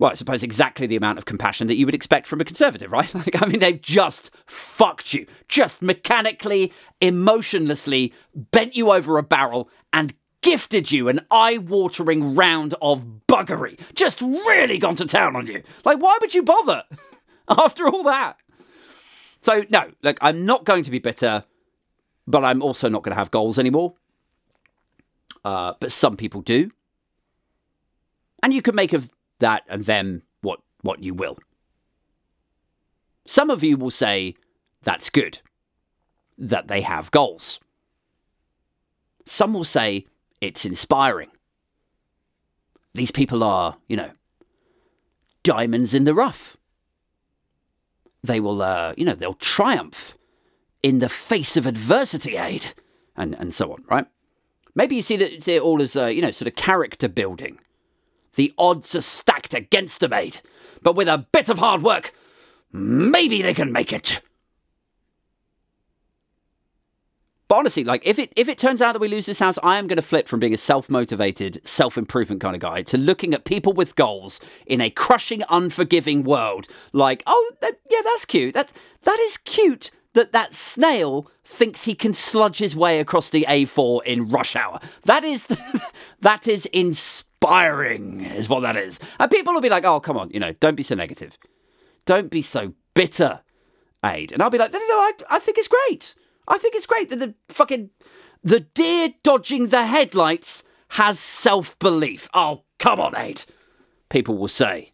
well, I suppose exactly the amount of compassion that you would expect from a conservative, right? <laughs> Like, I mean, they've just fucked you, just mechanically, emotionlessly bent you over a barrel and gifted you an eye watering round of buggery. Just really gone to town on you. Like, why would you bother <laughs> after all that? So, no, look, I'm not going to be bitter, but I'm also not going to have goals anymore. Uh, but some people do. And you can make of that and them what, what you will. Some of you will say that's good, that they have goals. Some will say it's inspiring. These people are, you know, diamonds in the rough. They will, uh, you know, they'll triumph in the face of adversity Aid, and, and so on, right? Maybe you see that see it all as, uh, you know, sort of character building. The odds are stacked against them, mate. But with a bit of hard work, maybe they can make it. But honestly, like if it if it turns out that we lose this house, I am going to flip from being a self-motivated, self-improvement kind of guy to looking at people with goals in a crushing, unforgiving world. Like, oh, that, yeah, that's cute. That that is cute. That that snail thinks he can sludge his way across the A4 in rush hour. That is <laughs> that is inspiring, is what that is. And people will be like, oh, come on, you know, don't be so negative, don't be so bitter, Aid. And I'll be like, no, no, no, I, I think it's great. I think it's great that the fucking the deer dodging the headlights has self belief. Oh, come on, Aid. People will say.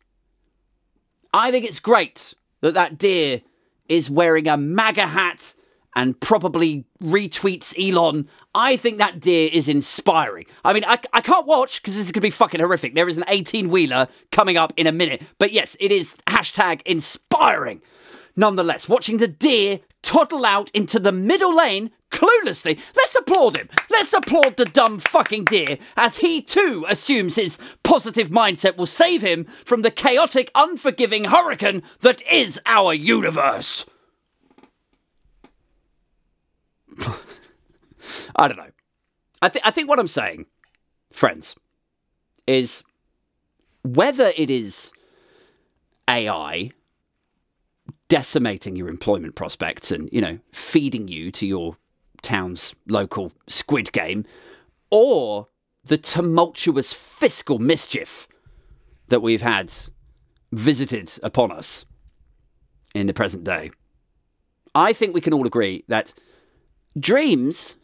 I think it's great that that deer is wearing a MAGA hat and probably retweets Elon. I think that deer is inspiring. I mean, I, I can't watch because this is going to be fucking horrific. There is an 18 wheeler coming up in a minute. But yes, it is hashtag inspiring. Nonetheless, watching the deer toddle out into the middle lane cluelessly. Let's applaud him. Let's applaud the dumb fucking deer as he too assumes his positive mindset will save him from the chaotic, unforgiving hurricane that is our universe. <laughs> I don't know. I, th- I think what I'm saying, friends, is whether it is AI decimating your employment prospects and, you know, feeding you to your town's local squid game, or the tumultuous fiscal mischief that we've had visited upon us in the present day. I think we can all agree that dreams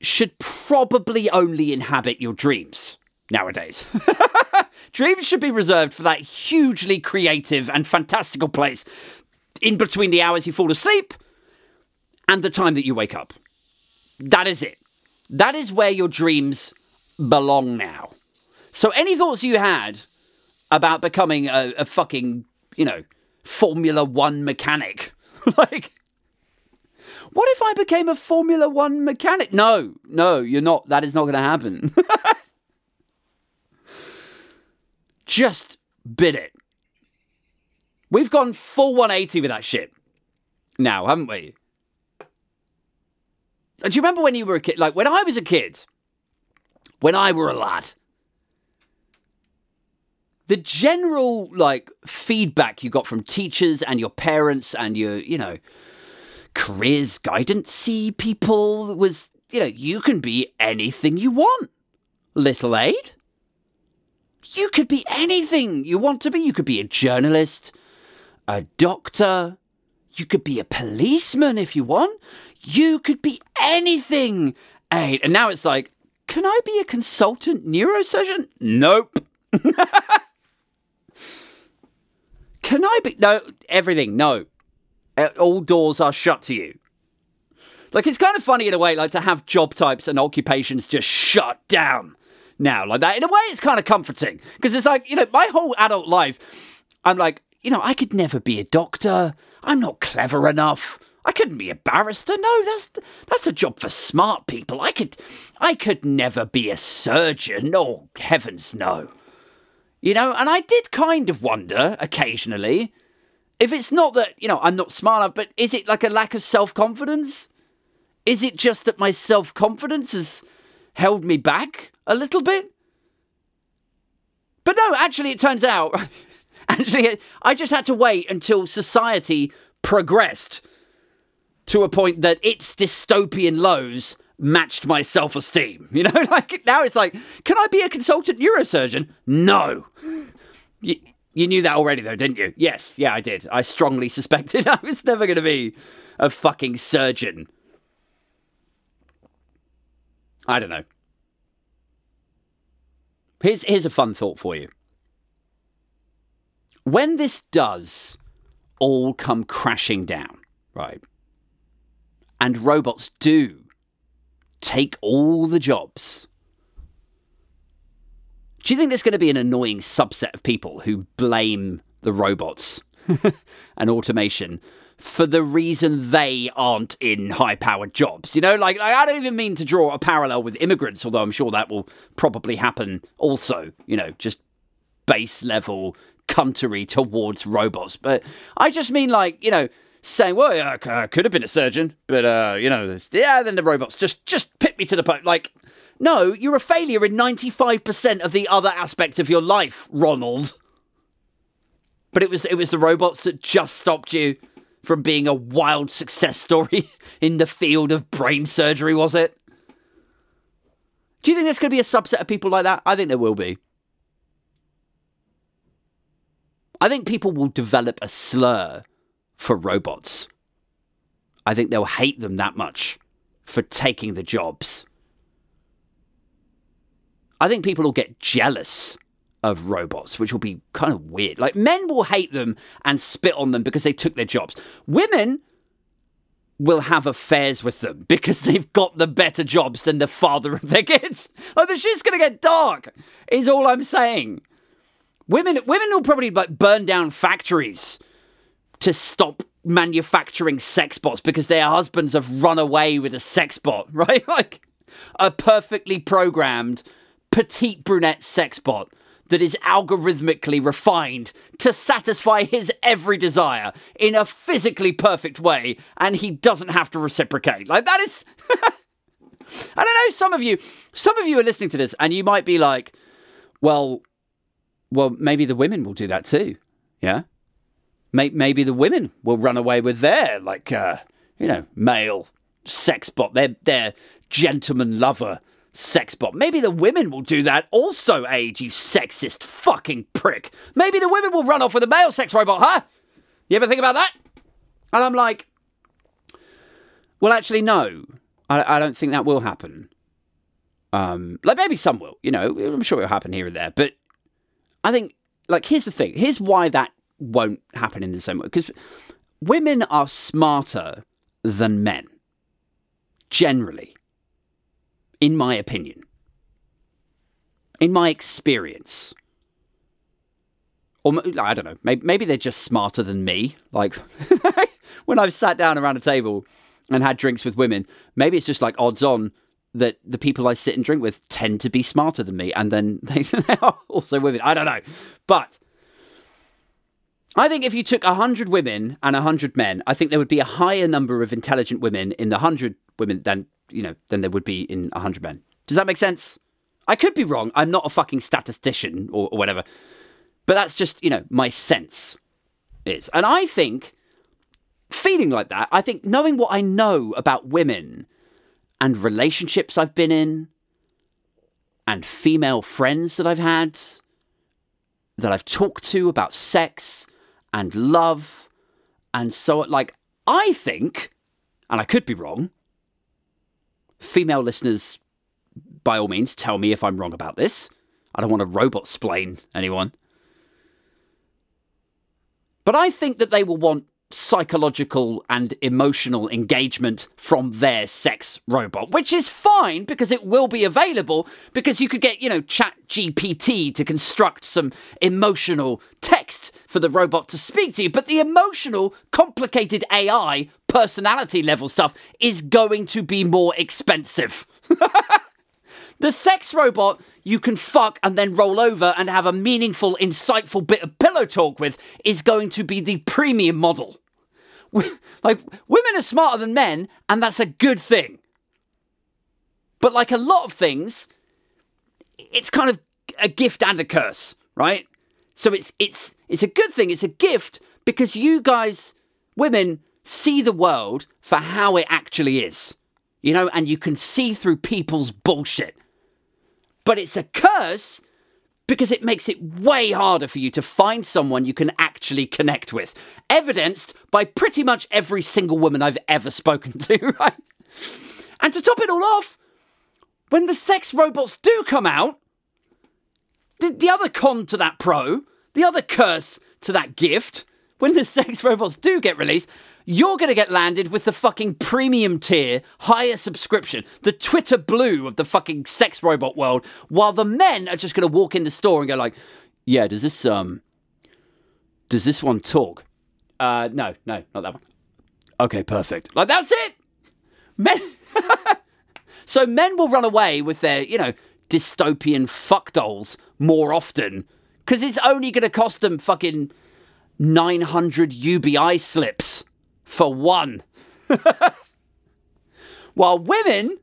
should probably only inhabit your dreams nowadays. <laughs> Dreams should be reserved for that hugely creative and fantastical place in between the hours you fall asleep and the time that you wake up. That is it. That is where your dreams belong now. So, any thoughts you had about becoming a, a fucking, you know, Formula One mechanic? <laughs> like, what if I became a Formula One mechanic? No, no, you're not. That is not going to happen. <laughs> just bid it. We've gone full 180 with that shit now, haven't we? And do you remember when you were a kid? Like when I was a kid, when I were a lad, the general like feedback you got from teachers and your parents and your, you know, careers guidance see people was, you know, you can be anything you want. Little Aid. You could be anything you want to be. You could be a journalist, a doctor, you could be a policeman if you want. You could be anything. Aid and now it's like, can I be a consultant neurosurgeon? Nope. <laughs> can I be no everything? No. Uh, All doors are shut to you. Like it's kind of funny in a way, like to have job types and occupations just shut down now, like that. In a way, it's kind of comforting because it's like you know, my whole adult life, I'm like, you know, I could never be a doctor. I'm not clever enough. I couldn't be a barrister. No, that's that's a job for smart people. I could, I could never be a surgeon. Oh heavens, no. You know, and I did kind of wonder occasionally if it's not that you know I'm not smart enough, but is it like a lack of self confidence? Is it just that my self confidence has held me back a little bit? But no, actually, it turns out, <laughs> actually, I just had to wait until society progressed to a point that its dystopian lows matched my self esteem. <laughs> You know, like now it's like, can I be a consultant neurosurgeon? No. <laughs> You, knew that already, though, didn't you? Yes, yeah, I did. I strongly suspected <laughs> I was never going to be a fucking surgeon. I don't know. Here's, here's a fun thought for you. When this does all come crashing down, right? And robots do take all the jobs. Do you think there's going to be an annoying subset of people who blame the robots <laughs> and automation for the reason they aren't in high powered jobs? You know, like, like, I don't even mean to draw a parallel with immigrants, although I'm sure that will probably happen also, you know, just base level cuntery towards robots. But I just mean, like, you know, saying, "Well, yeah, I could have been a surgeon, but uh, you know, yeah." Then the robots just just pit me to the post. Like, no, you're a failure in ninety five percent of the other aspects of your life, Ronald. But it was it was the robots that just stopped you from being a wild success story <laughs> in the field of brain surgery, was it? Do you think there's going to be a subset of people like that? I think there will be. I think people will develop a slur for robots. I think they'll hate them that much for taking the jobs. I think people will get jealous of robots, which will be kind of weird. Like men will hate them and spit on them because they took their jobs. Women will have affairs with them <laughs> because they've got the better jobs than the father of their kids. <laughs> Like the shit's gonna get dark, is all I'm saying. Women women will probably like burn down factories to stop manufacturing sex bots because their husbands have run away with a sex bot, <laughs> right? Like a perfectly programmed petite brunette sex bot that is algorithmically refined to satisfy his every desire in a physically perfect way, and he doesn't have to reciprocate. Like that is. <laughs> I don't know. Some of you, some of you are listening to this, and you might be like, "Well, well, maybe the women will do that too." Yeah, maybe the women will run away with their like, uh, you know, male sex bot, their their gentleman lover sex bot. Maybe the women will do that also, Aid, you sexist fucking prick. Maybe the women will run off with a male sex robot, huh? You ever think about that? And I'm like, well, actually, no. I, I don't think that will happen. Um, like maybe some will, you know, I'm sure it'll happen here and there. But I think, like, here's the thing. Here's why that won't happen in the same way. Because women are smarter than men, generally in my opinion, in my experience. Or I don't know, maybe, maybe they're just smarter than me. Like <laughs> when I've sat down around a table and had drinks with women, maybe it's just like odds on that the people I sit and drink with tend to be smarter than me, and then <laughs> they, they are also women. I don't know, but I think if you took 100 women and 100 men, I think there would be a higher number of intelligent women in the 100 women than you know, than there would be in 100 men. Does that make sense? I could be wrong. I'm not a fucking statistician or, or whatever. But that's just, you know, my sense is. And I think, feeling like that, I think knowing what I know about women and relationships I've been in and female friends that I've had, that I've talked to about sex and love and so like I think, and I could be wrong, female listeners, by all means, tell me if I'm wrong about this. I don't want to robot splain anyone. But I think that they will want psychological and emotional engagement from their sex robot, which is fine because it will be available because you could get, you know, Chat GPT to construct some emotional text for the robot to speak to you. But the emotional, complicated AI personality level stuff is going to be more expensive. <laughs> The sex robot you can fuck and then roll over and have a meaningful, insightful bit of pillow talk with is going to be the premium model. <laughs> Like, women are smarter than men, and that's a good thing. But like a lot of things, it's kind of a gift and a curse, right? So it's it's it's a good thing, it's a gift because you guys, women, see the world for how it actually is. You know, and you can see through people's bullshit. But it's a curse because it makes it way harder for you to find someone you can actually connect with. Evidenced by pretty much every single woman I've ever spoken <laughs> to, right? And to top it all off, when the sex robots do come out, the, the other con to that pro, the other curse to that gift, when the <laughs> sex robots do get released, you're going to get landed with the fucking premium tier, higher subscription, the Twitter blue of the fucking sex robot world, while the men are just going to walk in the store and go like, "Yeah, does this um, does this one talk? Uh, no, no, not that one. Okay, perfect. Like that's it. Men. <laughs> so men will run away with their, you know, dystopian fuck dolls more often because it's only going to cost them fucking 900 UBI slips for one. <laughs> While women,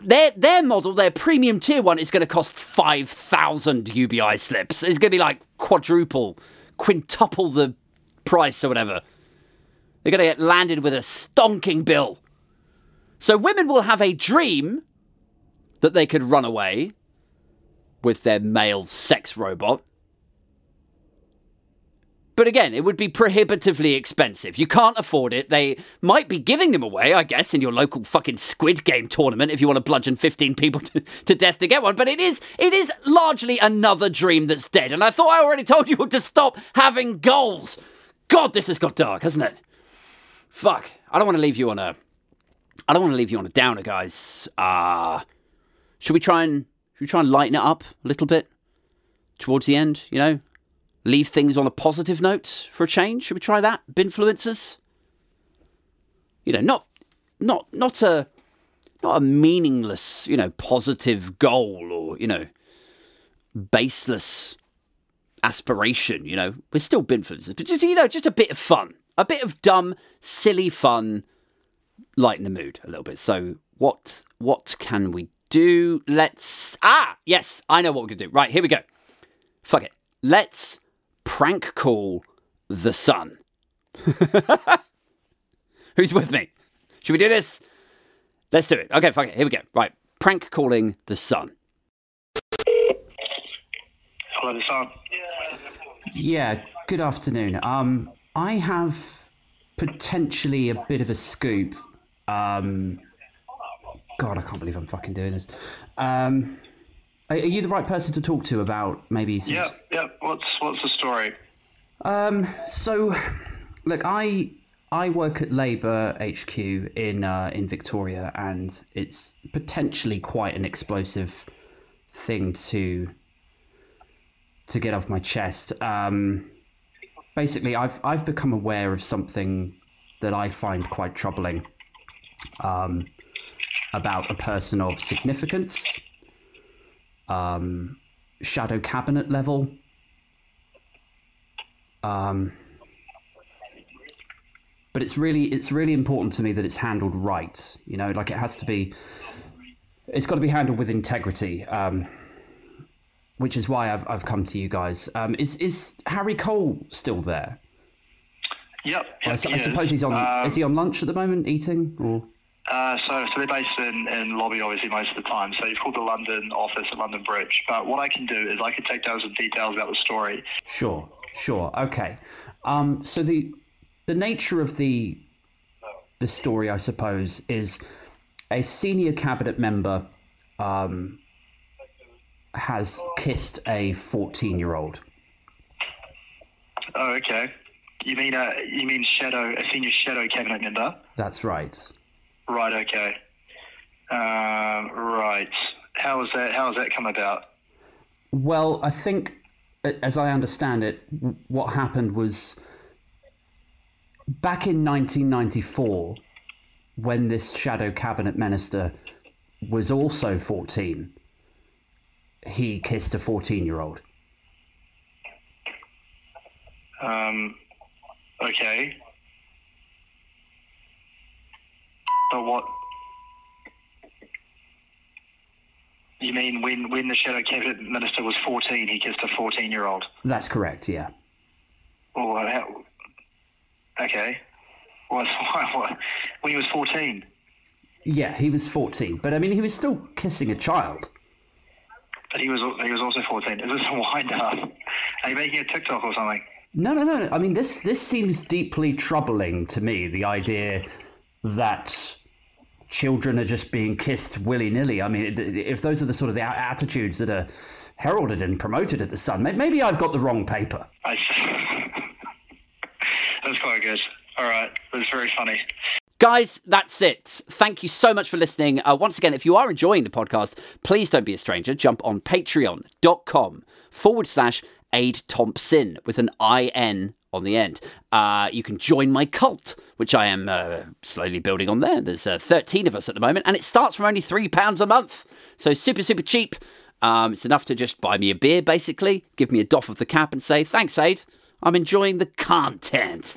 their their model, their premium tier one, is going to cost five thousand UBI slips. It's going to be like quadruple, quintuple the price or whatever. They're going to get landed with a stonking bill. So women will have a dream that they could run away with their male sex robot. But again, it would be prohibitively expensive. You can't afford it. They might be giving them away, I guess, in your local fucking Squid Game tournament if you want to bludgeon 15 people <laughs> to, to death to get one. But it is it is largely another dream that's dead. And I thought I already told you <laughs> to stop having goals. God, this has got dark, hasn't it? Fuck. I don't want to leave you on a I don't want to leave you on a downer, guys. Uh should we try and should we try and lighten it up a little bit towards the end, you know? Leave things on a positive note for a change? Should we try that? Binfluencers? You know, not not not a not a meaningless, you know, positive goal or, you know, baseless aspiration, you know. We're still binfluencers, but just you know, just a bit of fun. A bit of dumb, silly fun, lighten the mood a little bit. So what what can we do? Let's Ah, yes, I know what we're gonna do. Right, here we go. Fuck it. Let's prank call the sun. <laughs> Who's with me? Should we do this? Let's do it. Okay, fuck it. Here we go. Right. Prank calling the sun. Hello, the sun. Yeah, good afternoon. Um, I have potentially a bit of a scoop. Um, God, I can't believe I'm fucking doing this. Um, are are you the right person to talk to about maybe? Some... Yep, yep. What's what's the story? Um. So, look, I I work at Labour HQ in uh, in Victoria, and it's potentially quite an explosive thing to to get off my chest. Um, basically, I've I've become aware of something that I find quite troubling. Um, about a person of significance um, shadow cabinet level. Um, but it's really it's really important to me that it's handled right. You know, like it has to be. It's got to be handled with integrity. Um, which is why I've I've come to you guys. Um, is is Harry Cole still there? Yep. I, yep su- I suppose he's on. Um, is he on lunch at the moment, eating or? Uh, so, so they're based in, in lobby obviously most of the time. So you've called the London office at London Bridge. But what I can do is I can take down some details about the story. Sure, sure, okay. Um, so the the nature of the the story, I suppose, is a senior cabinet member um, has kissed a fourteen year old. Oh, okay. You mean a you mean shadow a senior shadow cabinet member? That's right. Right. Okay. Um, right. How has that How has that come about? Well, I think, as I understand it, what happened was back in 1994, when this shadow cabinet minister was also 14, he kissed a 14 year old. Um, okay. But what? You mean when when the shadow cabinet minister was fourteen, he kissed a fourteen-year-old? That's correct, yeah. How? Okay. <laughs> When he was fourteen? Yeah, he was 14, but I mean, he was still kissing a child. But he was he was also fourteen. Is this a wind up? Are you making a TikTok or something? No, no, no. I mean, this this seems deeply troubling to me. The idea that children are just being kissed willy nilly. I mean, if those are the sort of the attitudes that are heralded and promoted at the Sun, maybe I've got the wrong paper. I, <laughs> that's quite good. All right, that's very funny. Guys, that's it. Thank you so much for listening. Uh, once again, if you are enjoying the podcast, please don't be a stranger. Jump on patreon.com forward slash Aid Thompsin with an IN on the end. Uh, you can join my cult, which I am uh, slowly building on there. There's uh, 13 of us at the moment, and it starts from only £3 a month. So super, super cheap. Um, it's enough to just buy me a beer, basically, give me a doff of the cap, and say, thanks, Aid. I'm enjoying the content.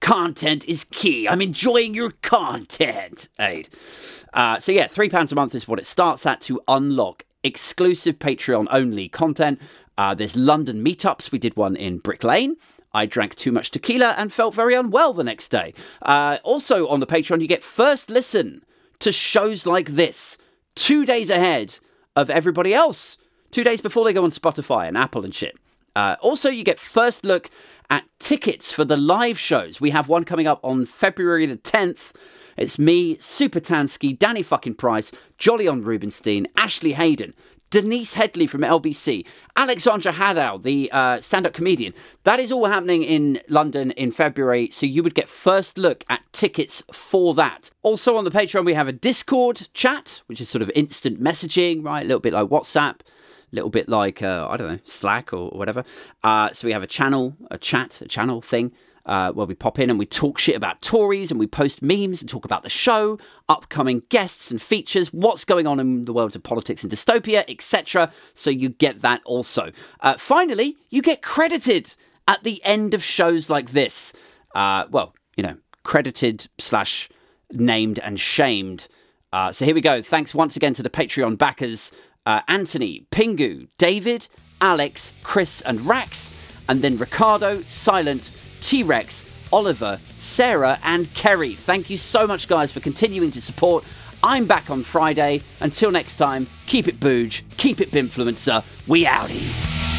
Content is key. I'm enjoying your content, Aid. Uh, so yeah, three pounds a month is what it starts at to unlock exclusive Patreon only content. Uh, there's London meetups. We did one in Brick Lane. I drank too much tequila and felt very unwell the next day. Uh, also on the Patreon, you get first listen to shows like this two days ahead of everybody else. Two days before they go on Spotify and Apple and shit. Uh, also, you get first look at tickets for the live shows. We have one coming up on February the 10th. It's me, Super Tansky, Danny fucking Price, Jolyon Rubinstein, Ashley Hayden, Denise Headley from LBC, Alexandra Haddow, the uh, stand up comedian. That is all happening in London in February, so you would get first look at tickets for that. Also on the Patreon, we have a Discord chat, which is sort of instant messaging, right? A little bit like WhatsApp a little bit like uh, I don't know Slack or whatever. Uh, so we have a channel, a chat, a channel thing uh, where we pop in and we talk shit about Tories and we post memes and talk about the show, upcoming guests and features, what's going on in the world of politics and dystopia, etc. So you get that also. Uh, finally, you get credited at the end of shows like this. Uh, well, you know, credited slash named and shamed. Uh, so here we go. Thanks once again to the Patreon backers uh, Anthony, Pingu, David, Alex, Chris, and Rax, and then Ricardo, Silent, T Rex, Oliver, Sarah, and Kerry. Thank you so much, guys, for continuing to support. I'm back on Friday. Until next time, keep it booge, keep it binfluencer. We outie.